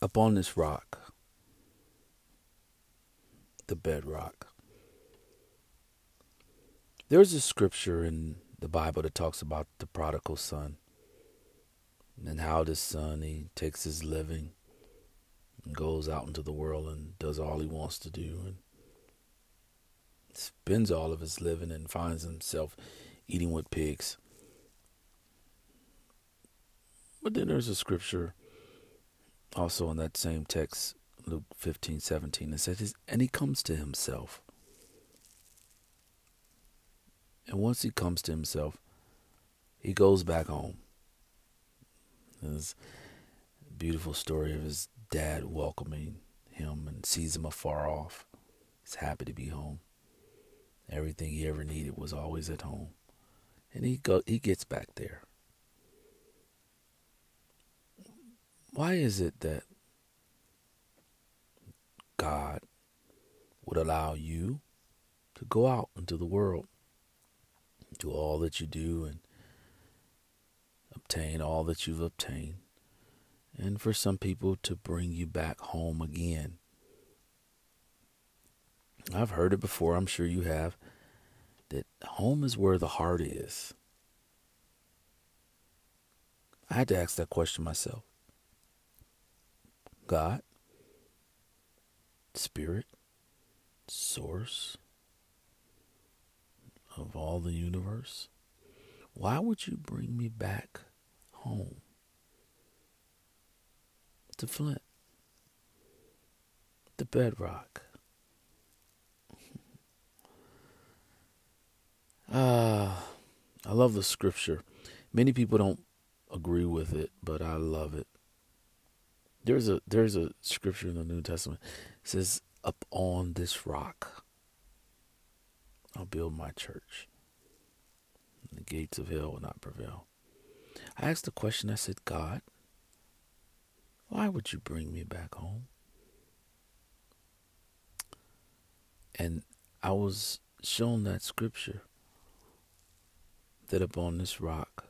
upon this rock, the bedrock. There's a scripture in the Bible that talks about the prodigal son and how this son he takes his living and goes out into the world and does all he wants to do and spends all of his living and finds himself eating with pigs. But then there's a scripture also in that same text, Luke 15, 17, that says, And he comes to himself. And once he comes to himself, he goes back home. This beautiful story of his dad welcoming him and sees him afar off. He's happy to be home. Everything he ever needed was always at home. And he go he gets back there. Why is it that God would allow you to go out into the world, do all that you do, and obtain all that you've obtained, and for some people to bring you back home again? I've heard it before, I'm sure you have, that home is where the heart is. I had to ask that question myself. God, Spirit, Source of all the universe, why would you bring me back home to Flint, the bedrock? Ah, uh, I love the scripture. Many people don't agree with it, but I love it. There's a there's a scripture in the New Testament it says, "Up on this rock, I'll build my church. The gates of hell will not prevail." I asked the question. I said, "God, why would you bring me back home?" And I was shown that scripture that upon this rock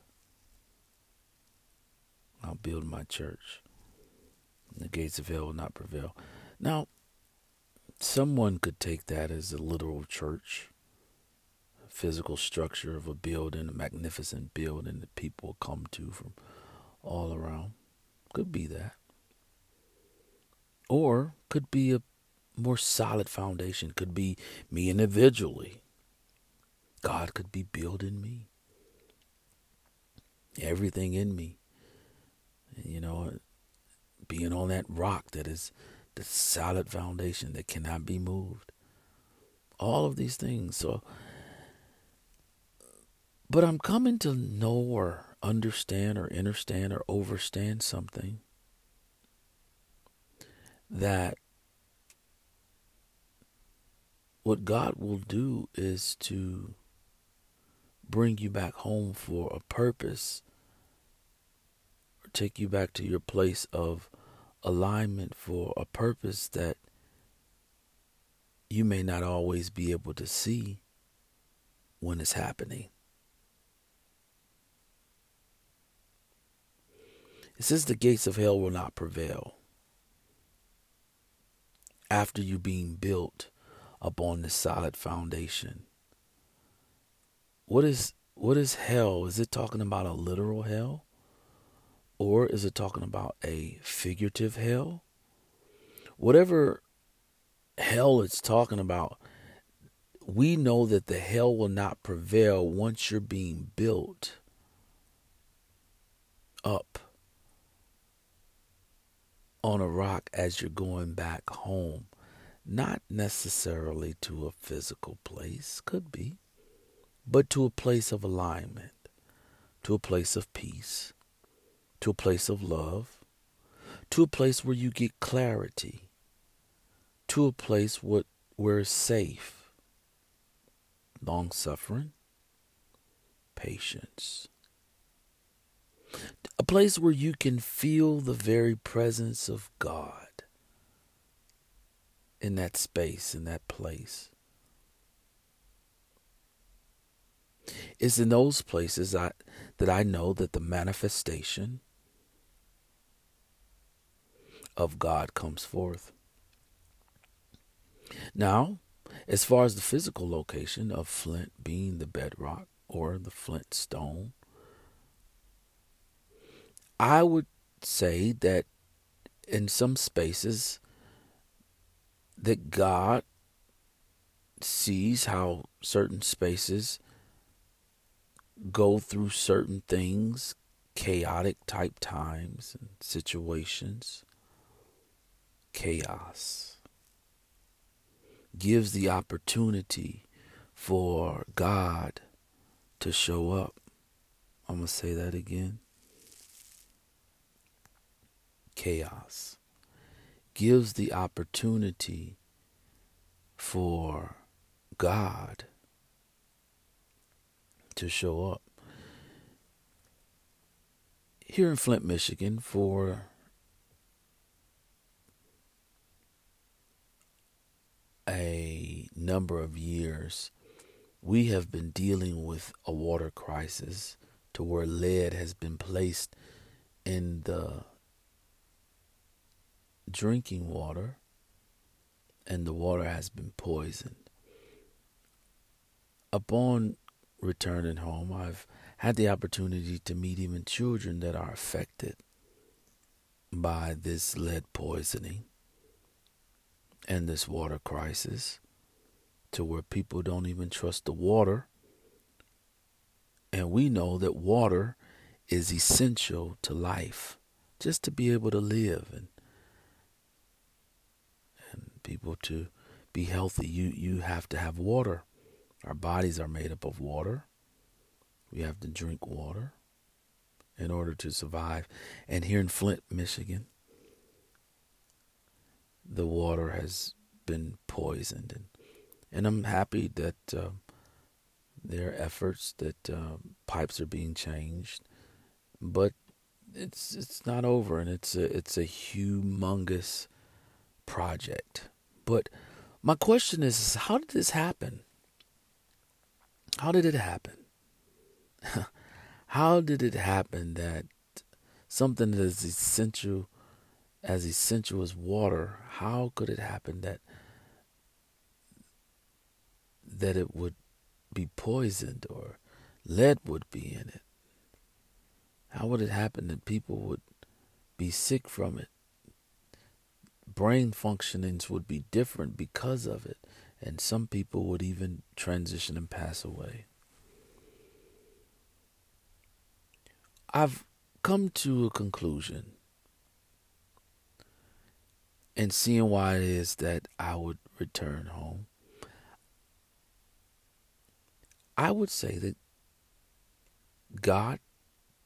I'll build my church. The gates of hell will not prevail. Now, someone could take that as a literal church, a physical structure of a building, a magnificent building that people come to from all around. Could be that. Or could be a more solid foundation, could be me individually. God could be building me everything in me. You know, being on that rock that is the solid foundation that cannot be moved. All of these things. So, but I'm coming to know or understand or understand or overstand something that what God will do is to bring you back home for a purpose or take you back to your place of alignment for a purpose that you may not always be able to see when it's happening. It says the gates of hell will not prevail after you being built upon the solid foundation what is what is hell? Is it talking about a literal hell? Or is it talking about a figurative hell? Whatever hell it's talking about, we know that the hell will not prevail once you're being built up on a rock as you're going back home. Not necessarily to a physical place, could be but to a place of alignment, to a place of peace, to a place of love, to a place where you get clarity, to a place where, where it's safe, long suffering, patience. A place where you can feel the very presence of God in that space, in that place. It's in those places I, that I know that the manifestation of God comes forth. Now, as far as the physical location of flint being the bedrock or the flint stone, I would say that in some spaces that God sees how certain spaces go through certain things, chaotic type times and situations, chaos gives the opportunity for God to show up. I'm going to say that again. Chaos gives the opportunity for God to show up. Here in Flint, Michigan, for a number of years, we have been dealing with a water crisis to where lead has been placed in the drinking water and the water has been poisoned. Upon returning home, I've had the opportunity to meet even children that are affected by this lead poisoning and this water crisis to where people don't even trust the water. And we know that water is essential to life, just to be able to live and and people to be healthy. You you have to have water. Our bodies are made up of water. We have to drink water in order to survive. And here in Flint, Michigan, the water has been poisoned, and and I'm happy that uh, there are efforts that uh, pipes are being changed, but it's it's not over, and it's a it's a humongous project. But my question is, how did this happen? How did it happen? how did it happen that something that is essential as essential as water, how could it happen that that it would be poisoned or lead would be in it? How would it happen that people would be sick from it? Brain functionings would be different because of it, and some people would even transition and pass away. I've come to a conclusion and seeing why it is that I would return home, I would say that God,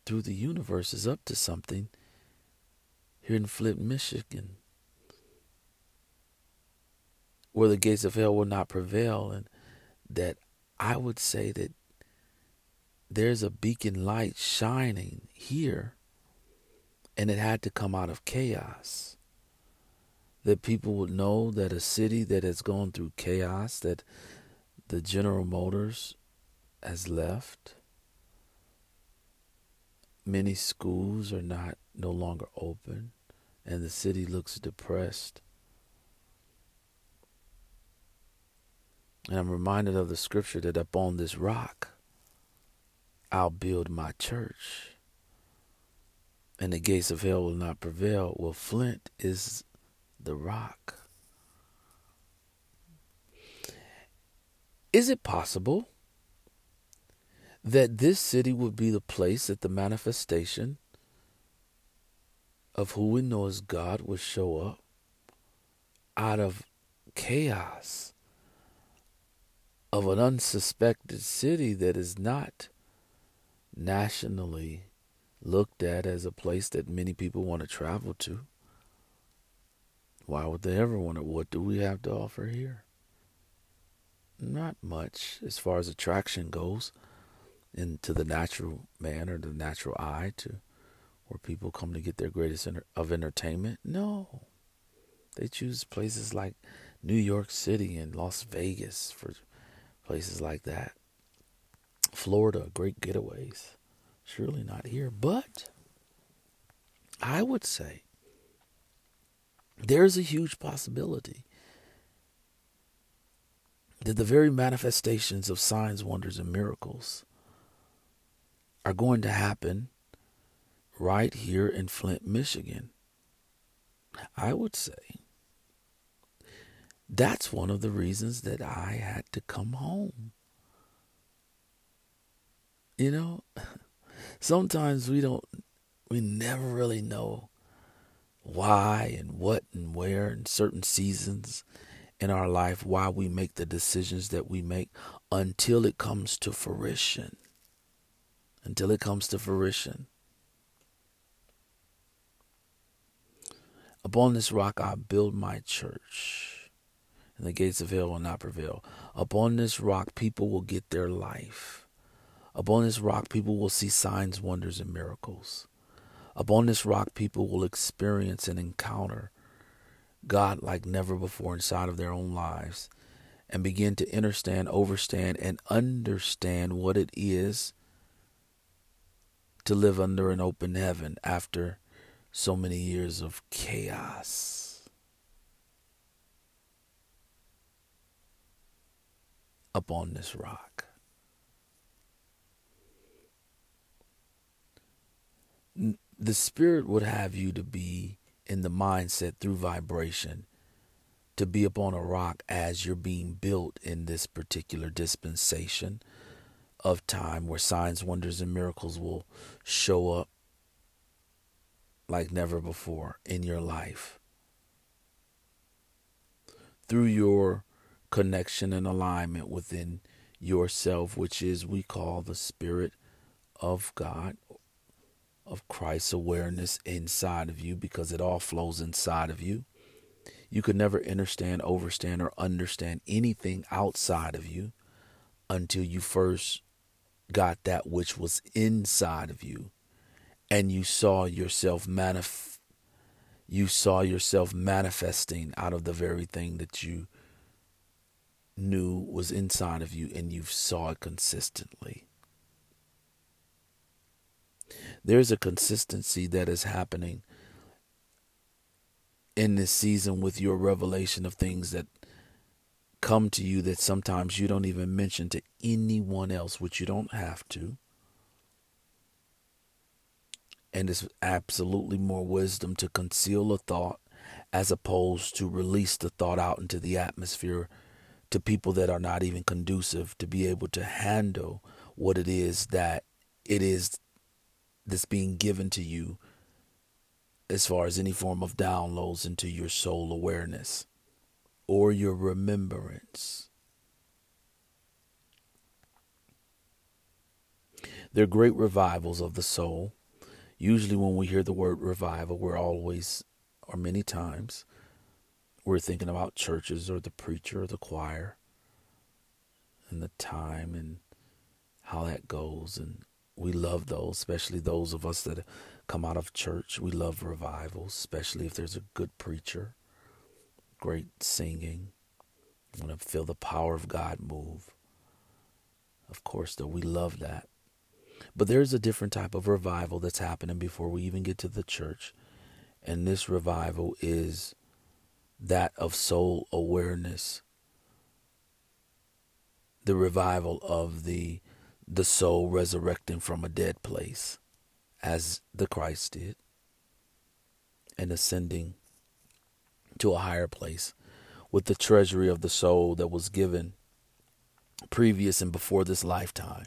through the universe, is up to something here in Flint, Michigan, where the gates of hell will not prevail, and that I would say that there's a beacon light shining here, and it had to come out of chaos that people would know that a city that has gone through chaos, that the General Motors has left. Many schools are not no longer open, and the city looks depressed. And I'm reminded of the scripture that upon this rock I'll build my church, and the gates of hell will not prevail. Well, Flint is the rock. Is it possible that this city would be the place that the manifestation of who we know as God would show up out of chaos of an unsuspected city that is not nationally looked at as a place that many people want to travel to? Why would they ever want it? What do we have to offer here? Not much as far as attraction goes into the natural man or the natural eye to where people come to get their greatest of entertainment. No. They choose places like New York City and Las Vegas for places like that. Florida, great getaways. Surely not here, but I would say there's a huge possibility that the very manifestations of signs, wonders, and miracles are going to happen right here in Flint, Michigan. I would say that's one of the reasons that I had to come home. You know, sometimes we don't, we never really know why and what and where in certain seasons in our life, why we make the decisions that we make until it comes to fruition. Until it comes to fruition. Upon this rock I build my church, and the gates of hell will not prevail. Upon this rock people will get their life. Upon this rock people will see signs, wonders, and miracles. Upon this rock people will experience and encounter God like never before inside of their own lives and begin to understand, overstand, and understand what it is to live under an open heaven after so many years of chaos. Upon this rock. The Spirit would have you to be in the mindset through vibration to be upon a rock as you're being built in this particular dispensation of time where signs, wonders, and miracles will show up like never before in your life. Through your connection and alignment within yourself, which is we call the Spirit of God, of Christ's awareness inside of you, because it all flows inside of you. You could never understand, overstand, or understand anything outside of you until you first got that which was inside of you and you saw yourself manif- you saw yourself manifesting out of the very thing that you knew was inside of you and you saw it consistently there's a consistency that is happening in this season with your revelation of things that come to you that sometimes you don't even mention to anyone else, which you don't have to. And it's absolutely more wisdom to conceal a thought as opposed to release the thought out into the atmosphere to people that are not even conducive to be able to handle what it is that it is that's being given to you as far as any form of downloads into your soul awareness or your remembrance. They're great revivals of the soul Usually, when we hear the word revival, we're always, or many times, we're thinking about churches or the preacher or the choir and the time and how that goes. And we love those, especially those of us that come out of church. We love revivals, especially if there's a good preacher, great singing. We want to feel the power of God move. Of course, though, we love that. But there's a different type of revival that's happening before we even get to the church. And this revival is that of soul awareness. The revival of the the soul resurrecting from a dead place as the Christ did and ascending to a higher place with the treasury of the soul that was given previous and before this lifetime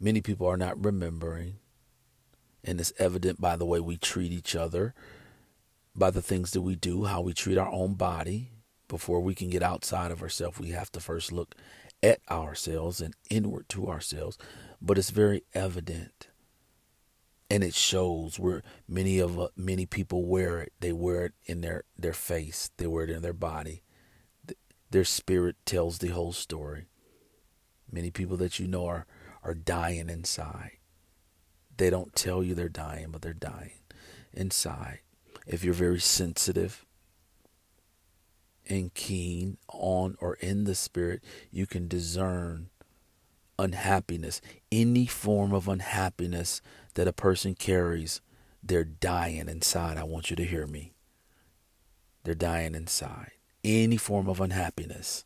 many people are not remembering. And it's evident by the way we treat each other, by the things that we do, how we treat our own body. Before we can get outside of ourselves, we have to first look at ourselves and inward to ourselves. But it's very evident and it shows where many of uh, many people wear it they wear it in their their face they wear it in their body their spirit tells the whole story many people that you know are are dying inside. They don't tell you they're dying, but they're dying inside. If you're very sensitive and keen on or in the spirit, you can discern unhappiness, any form of unhappiness that a person carries they're dying inside. I want you to hear me. They're dying inside. Any form of unhappiness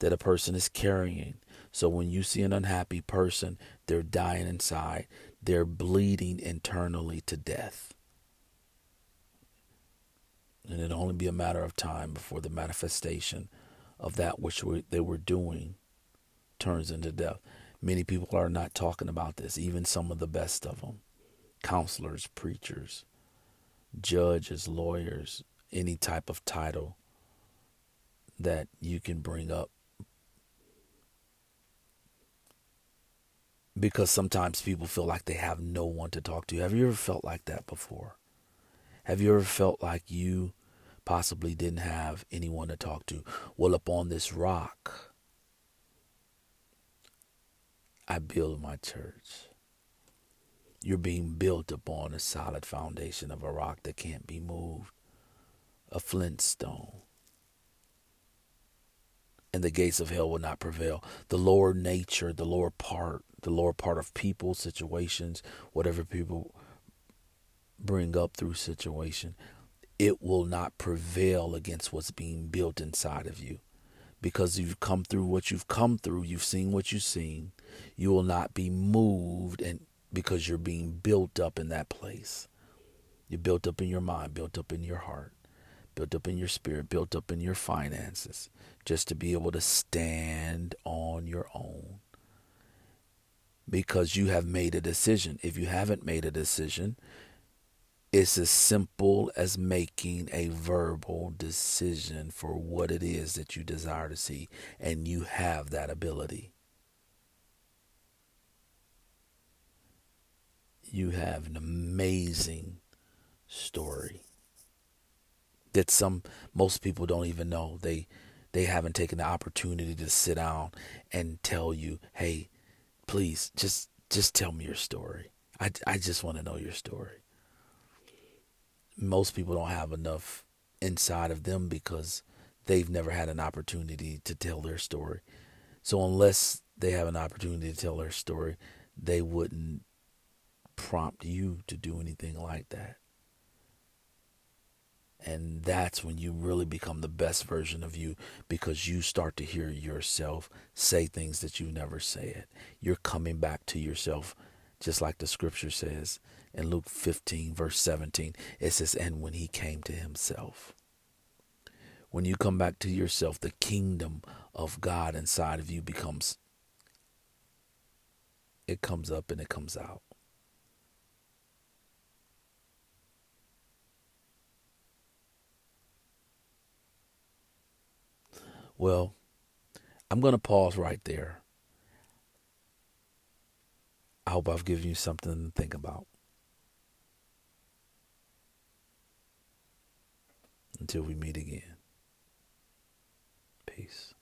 that a person is carrying. So when you see an unhappy person, they're dying inside. They're bleeding internally to death. And it'll only be a matter of time before the manifestation of that which they were doing turns into death. Many people are not talking about this, even some of the best of them counselors, preachers, judges, lawyers, any type of title that you can bring up. Because sometimes people feel like they have no one to talk to. Have you ever felt like that before? Have you ever felt like you possibly didn't have anyone to talk to? Well, upon this rock, I build my church. You're being built upon a solid foundation of a rock that can't be moved, a flint stone. And the gates of hell will not prevail. The lower nature, the lower part, the lower part of people, situations, whatever people bring up through situation, it will not prevail against what's being built inside of you because you've come through what you've come through, you've seen what you've seen. You will not be moved and because you're being built up in that place. You're built up in your mind, built up in your heart, built up in your spirit, built up in your finances, just to be able to stand on your own. Because you have made a decision. If you haven't made a decision, it's as simple as making a verbal decision for what it is that you desire to see, and you have that ability. You have an amazing story that some most people don't even know. They they haven't taken the opportunity to sit down and tell you, "Hey, please just just tell me your story. I I just want to know your story." Most people don't have enough inside of them because they've never had an opportunity to tell their story. So unless they have an opportunity to tell their story, they wouldn't prompt you to do anything like that. And that's when you really become the best version of you because you start to hear yourself say things that you never said. You're coming back to yourself, just like the scripture says in Luke 15, verse 17, it says, And when he came to himself. When you come back to yourself, the kingdom of God inside of you becomes, it comes up and it comes out. Well, I'm going to pause right there. I hope I've given you something to think about. Until we meet again. Peace.